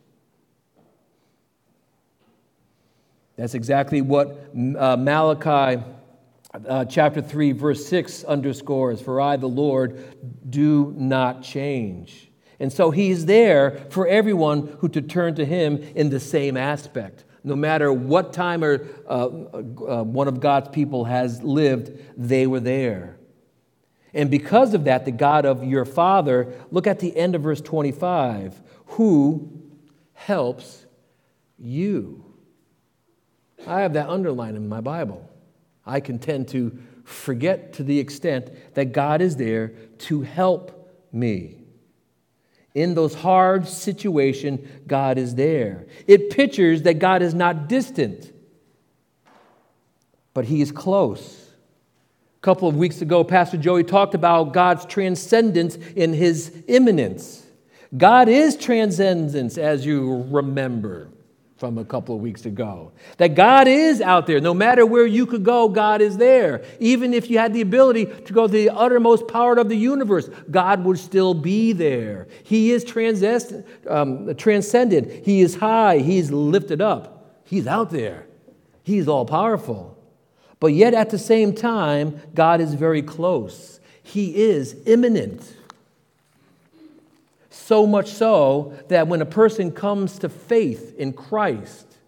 That's exactly what uh, Malachi uh, chapter 3, verse 6 underscores For I, the Lord, do not change. And so he's there for everyone who to turn to him in the same aspect. No matter what time or uh, uh, one of God's people has lived, they were there. And because of that, the God of your father, look at the end of verse 25, who helps you. I have that underlined in my Bible. I can tend to forget to the extent that God is there to help me. In those hard situations, God is there. It pictures that God is not distant, but He is close. A couple of weeks ago, Pastor Joey talked about God's transcendence in His immanence. God is transcendence, as you remember from a couple of weeks ago. That God is out there. No matter where you could go, God is there. Even if you had the ability to go to the uttermost part of the universe, God would still be there. He is um, transcendent. He is high. He's lifted up. He's out there. He's all powerful. But yet at the same time, God is very close. He is immanent. So much so that when a person comes to faith in Christ,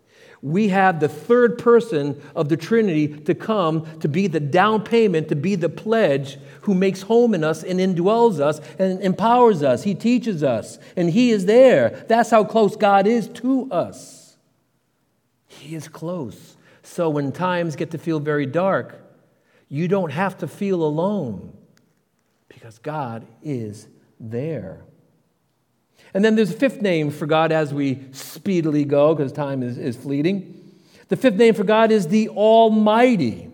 we have the third person of the Trinity to come to be the down payment, to be the pledge who makes home in us and indwells us and empowers us. He teaches us, and He is there. That's how close God is to us. He is close. So when times get to feel very dark, you don't have to feel alone because God is there. And then there's a fifth name for God as we speedily go, because time is, is fleeting. The fifth name for God is the Almighty,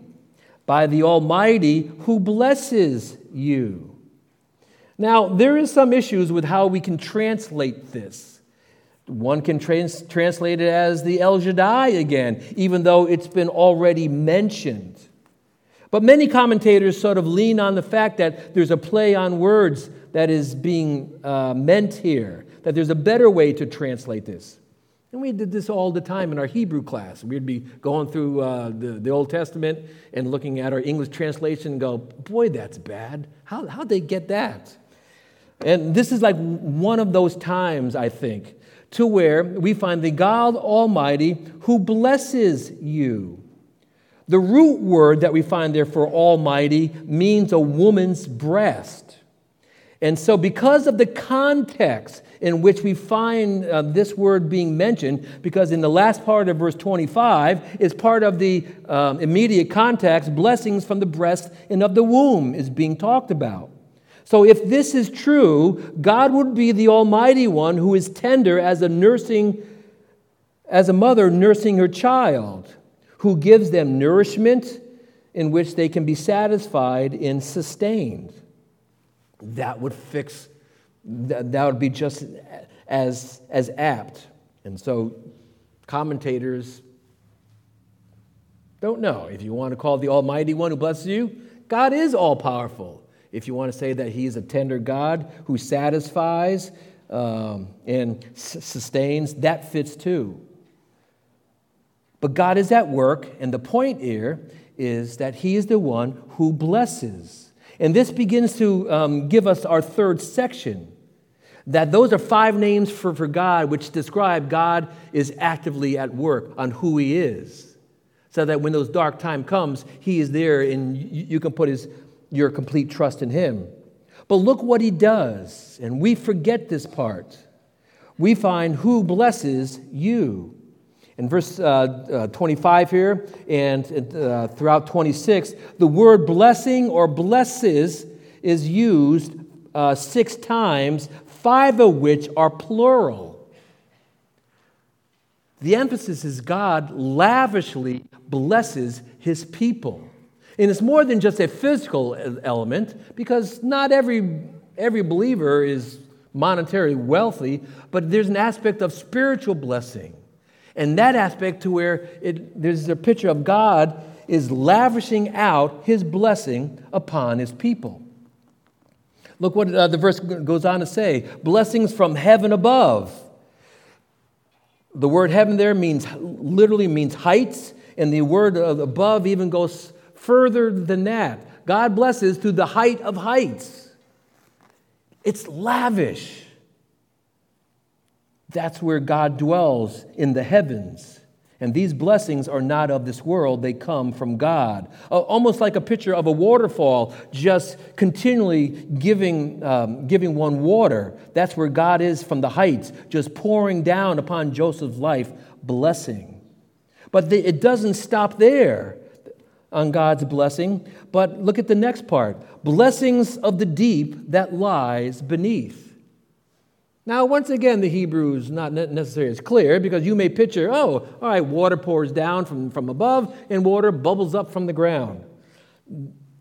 by the Almighty who blesses you. Now, there is some issues with how we can translate this. One can trans- translate it as the El Shaddai again, even though it's been already mentioned. But many commentators sort of lean on the fact that there's a play on words that is being uh, meant here that there's a better way to translate this. And we did this all the time in our Hebrew class. We'd be going through uh, the, the Old Testament and looking at our English translation and go, boy, that's bad. How, how'd they get that? And this is like one of those times, I think, to where we find the God Almighty who blesses you. The root word that we find there for Almighty means a woman's breast. And so, because of the context in which we find uh, this word being mentioned, because in the last part of verse 25 is part of the um, immediate context, blessings from the breast and of the womb is being talked about. So, if this is true, God would be the Almighty One who is tender as a nursing, as a mother nursing her child, who gives them nourishment in which they can be satisfied and sustained that would fix, that, that would be just as, as apt. And so commentators don't know. If you want to call the Almighty One who blesses you, God is all powerful. If you want to say that He is a tender God who satisfies um, and s- sustains, that fits too. But God is at work, and the point here is that He is the one who blesses. And this begins to um, give us our third section. That those are five names for, for God, which describe God is actively at work on who He is. So that when those dark time comes, He is there and you, you can put His your complete trust in Him. But look what He does, and we forget this part. We find who blesses you. In verse uh, uh, 25 here and uh, throughout 26, the word blessing or blesses is used uh, six times, five of which are plural. The emphasis is God lavishly blesses his people. And it's more than just a physical element because not every, every believer is monetarily wealthy, but there's an aspect of spiritual blessing. And that aspect to where it, there's a picture of God is lavishing out his blessing upon his people. Look what uh, the verse goes on to say blessings from heaven above. The word heaven there means literally means heights, and the word above even goes further than that. God blesses to the height of heights. It's lavish. That's where God dwells in the heavens. And these blessings are not of this world, they come from God. Almost like a picture of a waterfall, just continually giving, um, giving one water. That's where God is from the heights, just pouring down upon Joseph's life blessing. But the, it doesn't stop there on God's blessing, but look at the next part blessings of the deep that lies beneath. Now, once again, the Hebrew is not necessarily as clear because you may picture, oh, all right, water pours down from, from above and water bubbles up from the ground.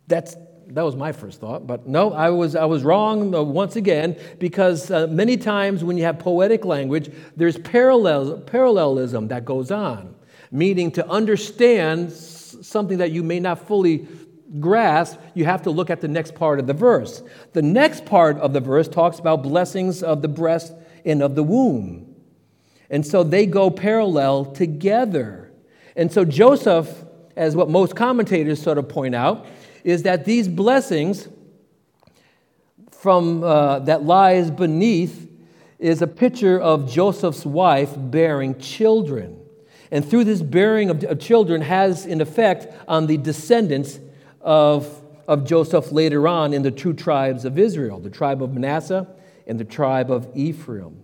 That's, that was my first thought, but no, I was, I was wrong uh, once again because uh, many times when you have poetic language, there's parallel, parallelism that goes on, meaning to understand something that you may not fully grasp, you have to look at the next part of the verse. The next part of the verse talks about blessings of the breast and of the womb. And so they go parallel together. And so Joseph, as what most commentators sort of point out, is that these blessings from uh, that lies beneath is a picture of Joseph's wife bearing children. And through this bearing of, of children has an effect on the descendants of, of Joseph later on in the two tribes of Israel the tribe of Manasseh and the tribe of Ephraim.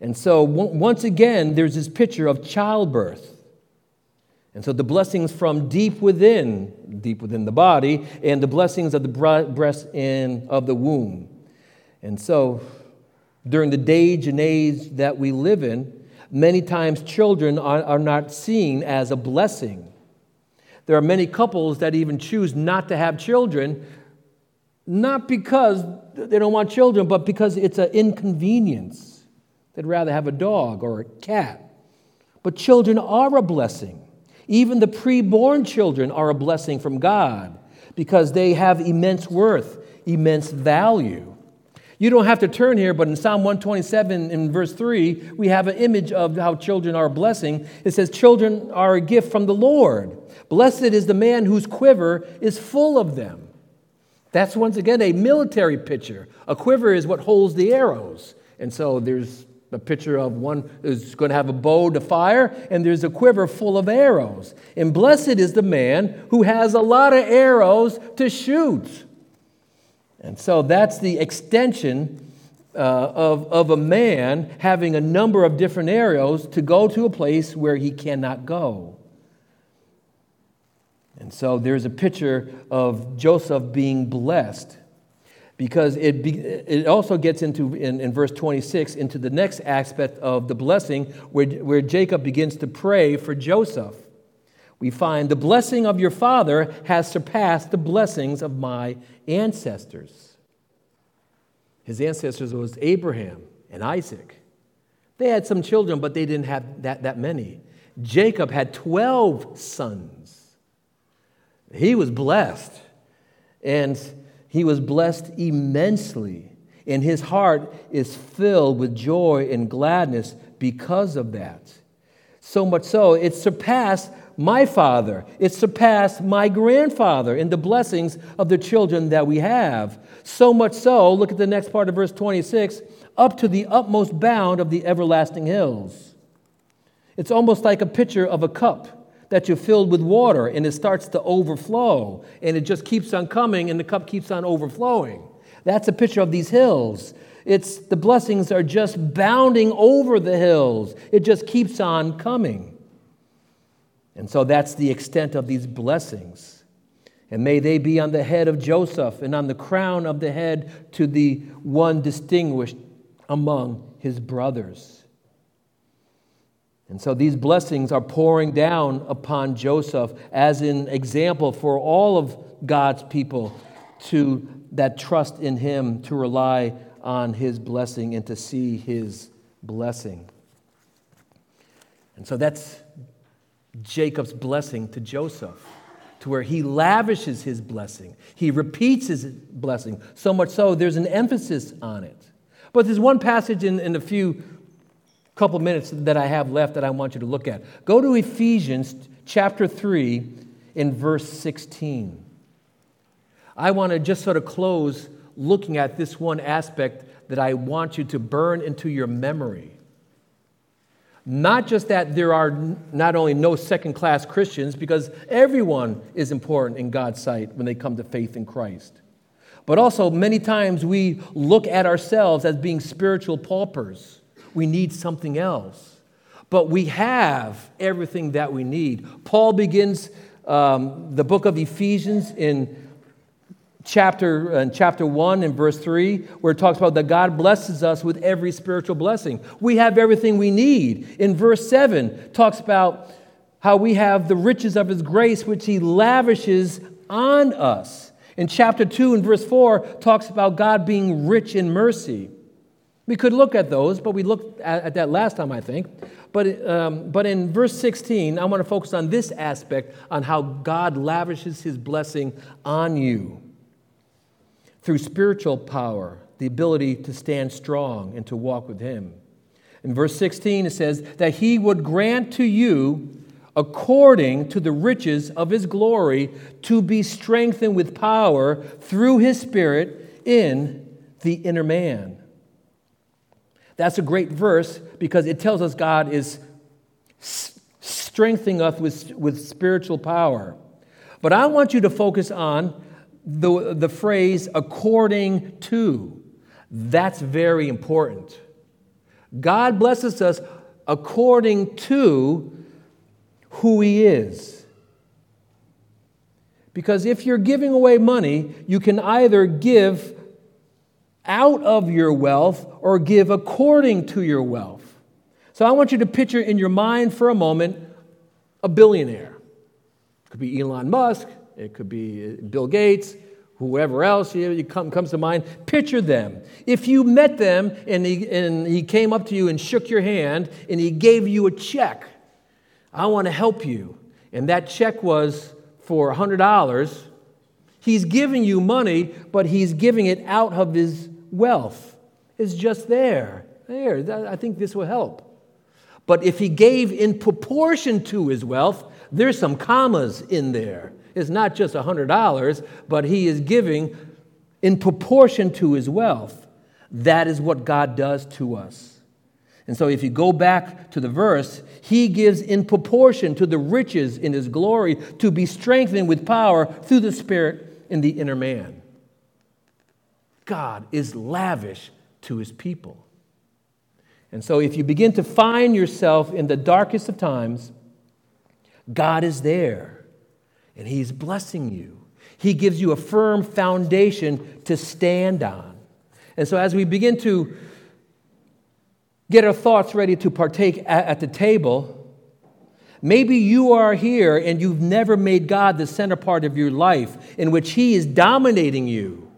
And so, once again, there's this picture of childbirth. And so, the blessings from deep within, deep within the body, and the blessings of the breast and of the womb. And so, during the age and age that we live in, many times children are, are not seen as a blessing. There are many couples that even choose not to have children, not because they don't want children, but because it's an inconvenience. They'd rather have a dog or a cat. But children are a blessing. Even the preborn children are a blessing from God because they have immense worth, immense value. You don't have to turn here, but in Psalm 127, in verse 3, we have an image of how children are a blessing. It says, Children are a gift from the Lord. Blessed is the man whose quiver is full of them. That's once again a military picture. A quiver is what holds the arrows. And so there's a picture of one who's going to have a bow to fire, and there's a quiver full of arrows. And blessed is the man who has a lot of arrows to shoot. And so that's the extension uh, of, of a man having a number of different arrows to go to a place where he cannot go. And so there's a picture of Joseph being blessed because it, be, it also gets into, in, in verse 26, into the next aspect of the blessing where, where Jacob begins to pray for Joseph. We find the blessing of your father has surpassed the blessings of my ancestors. His ancestors was Abraham and Isaac. They had some children, but they didn't have that, that many. Jacob had 12 sons. He was blessed, and he was blessed immensely. And his heart is filled with joy and gladness because of that. So much so, it surpassed my father, it surpassed my grandfather in the blessings of the children that we have. So much so, look at the next part of verse 26 up to the utmost bound of the everlasting hills. It's almost like a picture of a cup that you're filled with water and it starts to overflow and it just keeps on coming and the cup keeps on overflowing. That's a picture of these hills. It's the blessings are just bounding over the hills. It just keeps on coming. And so that's the extent of these blessings. And may they be on the head of Joseph and on the crown of the head to the one distinguished among his brothers. And so these blessings are pouring down upon Joseph as an example for all of God's people to that trust in him, to rely on his blessing and to see his blessing. And so that's Jacob's blessing to Joseph, to where he lavishes his blessing. He repeats his blessing, so much so there's an emphasis on it. But there's one passage in, in a few couple minutes that I have left that I want you to look at. Go to Ephesians chapter 3 in verse 16. I want to just sort of close looking at this one aspect that I want you to burn into your memory. Not just that there are not only no second class Christians, because everyone is important in God's sight when they come to faith in Christ. But also, many times we look at ourselves as being spiritual paupers. We need something else. But we have everything that we need. Paul begins um, the book of Ephesians in chapter, in chapter 1 and verse 3, where it talks about that God blesses us with every spiritual blessing. We have everything we need. In verse 7, talks about how we have the riches of his grace, which he lavishes on us. In chapter 2 and verse 4 talks about God being rich in mercy. We could look at those, but we looked at, at that last time, I think. But, um, but in verse 16, I want to focus on this aspect on how God lavishes his blessing on you through spiritual power, the ability to stand strong and to walk with him. In verse 16, it says that he would grant to you according to the riches of his glory, to be strengthened with power through his Spirit in the inner man. That's a great verse because it tells us God is strengthening us with, with spiritual power. But I want you to focus on the, the phrase according to. That's very important. God blesses us according to who He is. Because if you're giving away money, you can either give out of your wealth or give according to your wealth. So I want you to picture in your mind for a moment a billionaire. It could be Elon Musk, it could be uh, Bill Gates, whoever else you come, comes to mind. Picture them. If you met them and he, and he came up to you and shook your hand and he gave you a check I want to help you. And that check was for $100. He's giving you money, but he's giving it out of his wealth. is just there. There, I think this will help. But if he gave in proportion to his wealth, there's some commas in there. It's not just $100, but he is giving in proportion to his wealth. That is what God does to us. And so, if you go back to the verse, he gives in proportion to the riches in his glory to be strengthened with power through the Spirit in the inner man. God is lavish to his people. And so, if you begin to find yourself in the darkest of times, God is there and he's blessing you. He gives you a firm foundation to stand on. And so, as we begin to get our thoughts ready to partake at, the table. Maybe you are here and you've never made God the center part of your life in which He is dominating you.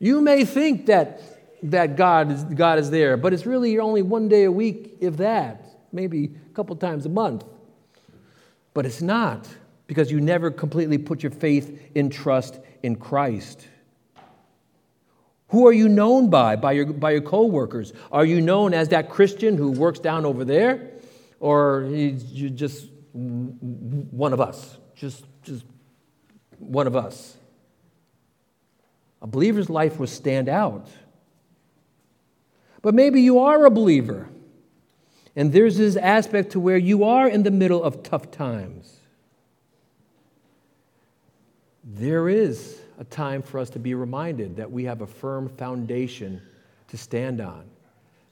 You may think that, that God, is, God is there, but it's really only one day a week, if that, maybe a couple times a month. But it's not because you never completely put your faith in trust in Christ. Who are you known by? By your, by your coworkers? Are you known as that Christian who works down over there? Or you're just one of us? Just, just one of us. A believer's life will stand out. But maybe you are a believer. And there's this aspect to where you are in the middle of tough times. there is a time for us to be reminded that we have a firm foundation to stand on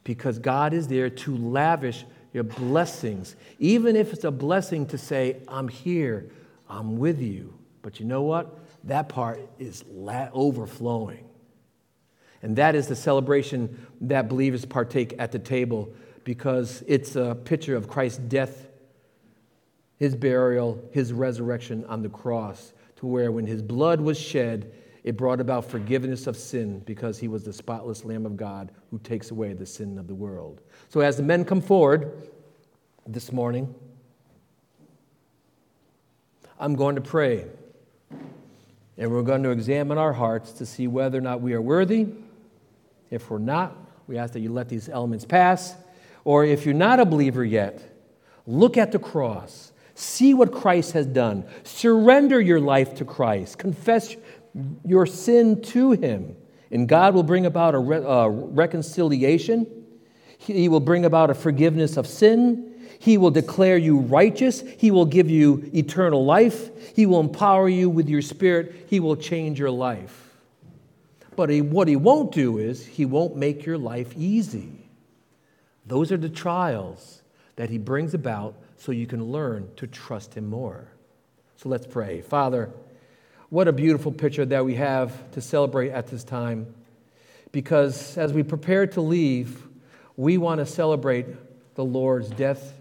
because God is there to lavish your blessings, even if it's a blessing to say, I'm here, I'm with you. But you know what? That part is la- overflowing. And that is the celebration that believers partake at the table because it's a picture of Christ's death, his burial, his resurrection on the cross, to where when his blood was shed, it brought about forgiveness of sin because he was the spotless Lamb of God who takes away the sin of the world. So, as the men come forward this morning, I'm going to pray. And we're going to examine our hearts to see whether or not we are worthy. If we're not, we ask that you let these elements pass. Or if you're not a believer yet, look at the cross. See what Christ has done. Surrender your life to Christ. Confess your sin to Him. And God will bring about a re- uh, reconciliation. He will bring about a forgiveness of sin. He will declare you righteous. He will give you eternal life. He will empower you with your spirit. He will change your life. But he, what He won't do is, He won't make your life easy. Those are the trials that He brings about so you can learn to trust Him more. So let's pray. Father, what a beautiful picture that we have to celebrate at this time. Because as we prepare to leave, we want to celebrate the Lord's death,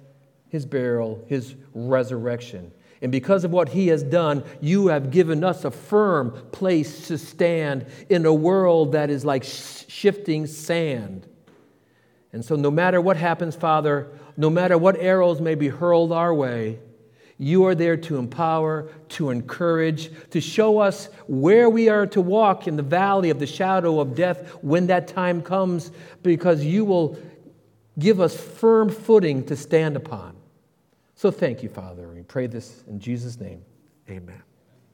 his burial, his resurrection. And because of what he has done, you have given us a firm place to stand in a world that is like shifting sand. And so, no matter what happens, Father, no matter what arrows may be hurled our way, you are there to empower, to encourage, to show us where we are to walk in the valley of the shadow of death when that time comes, because you will give us firm footing to stand upon. So thank you, Father. We pray this in Jesus' name. Amen.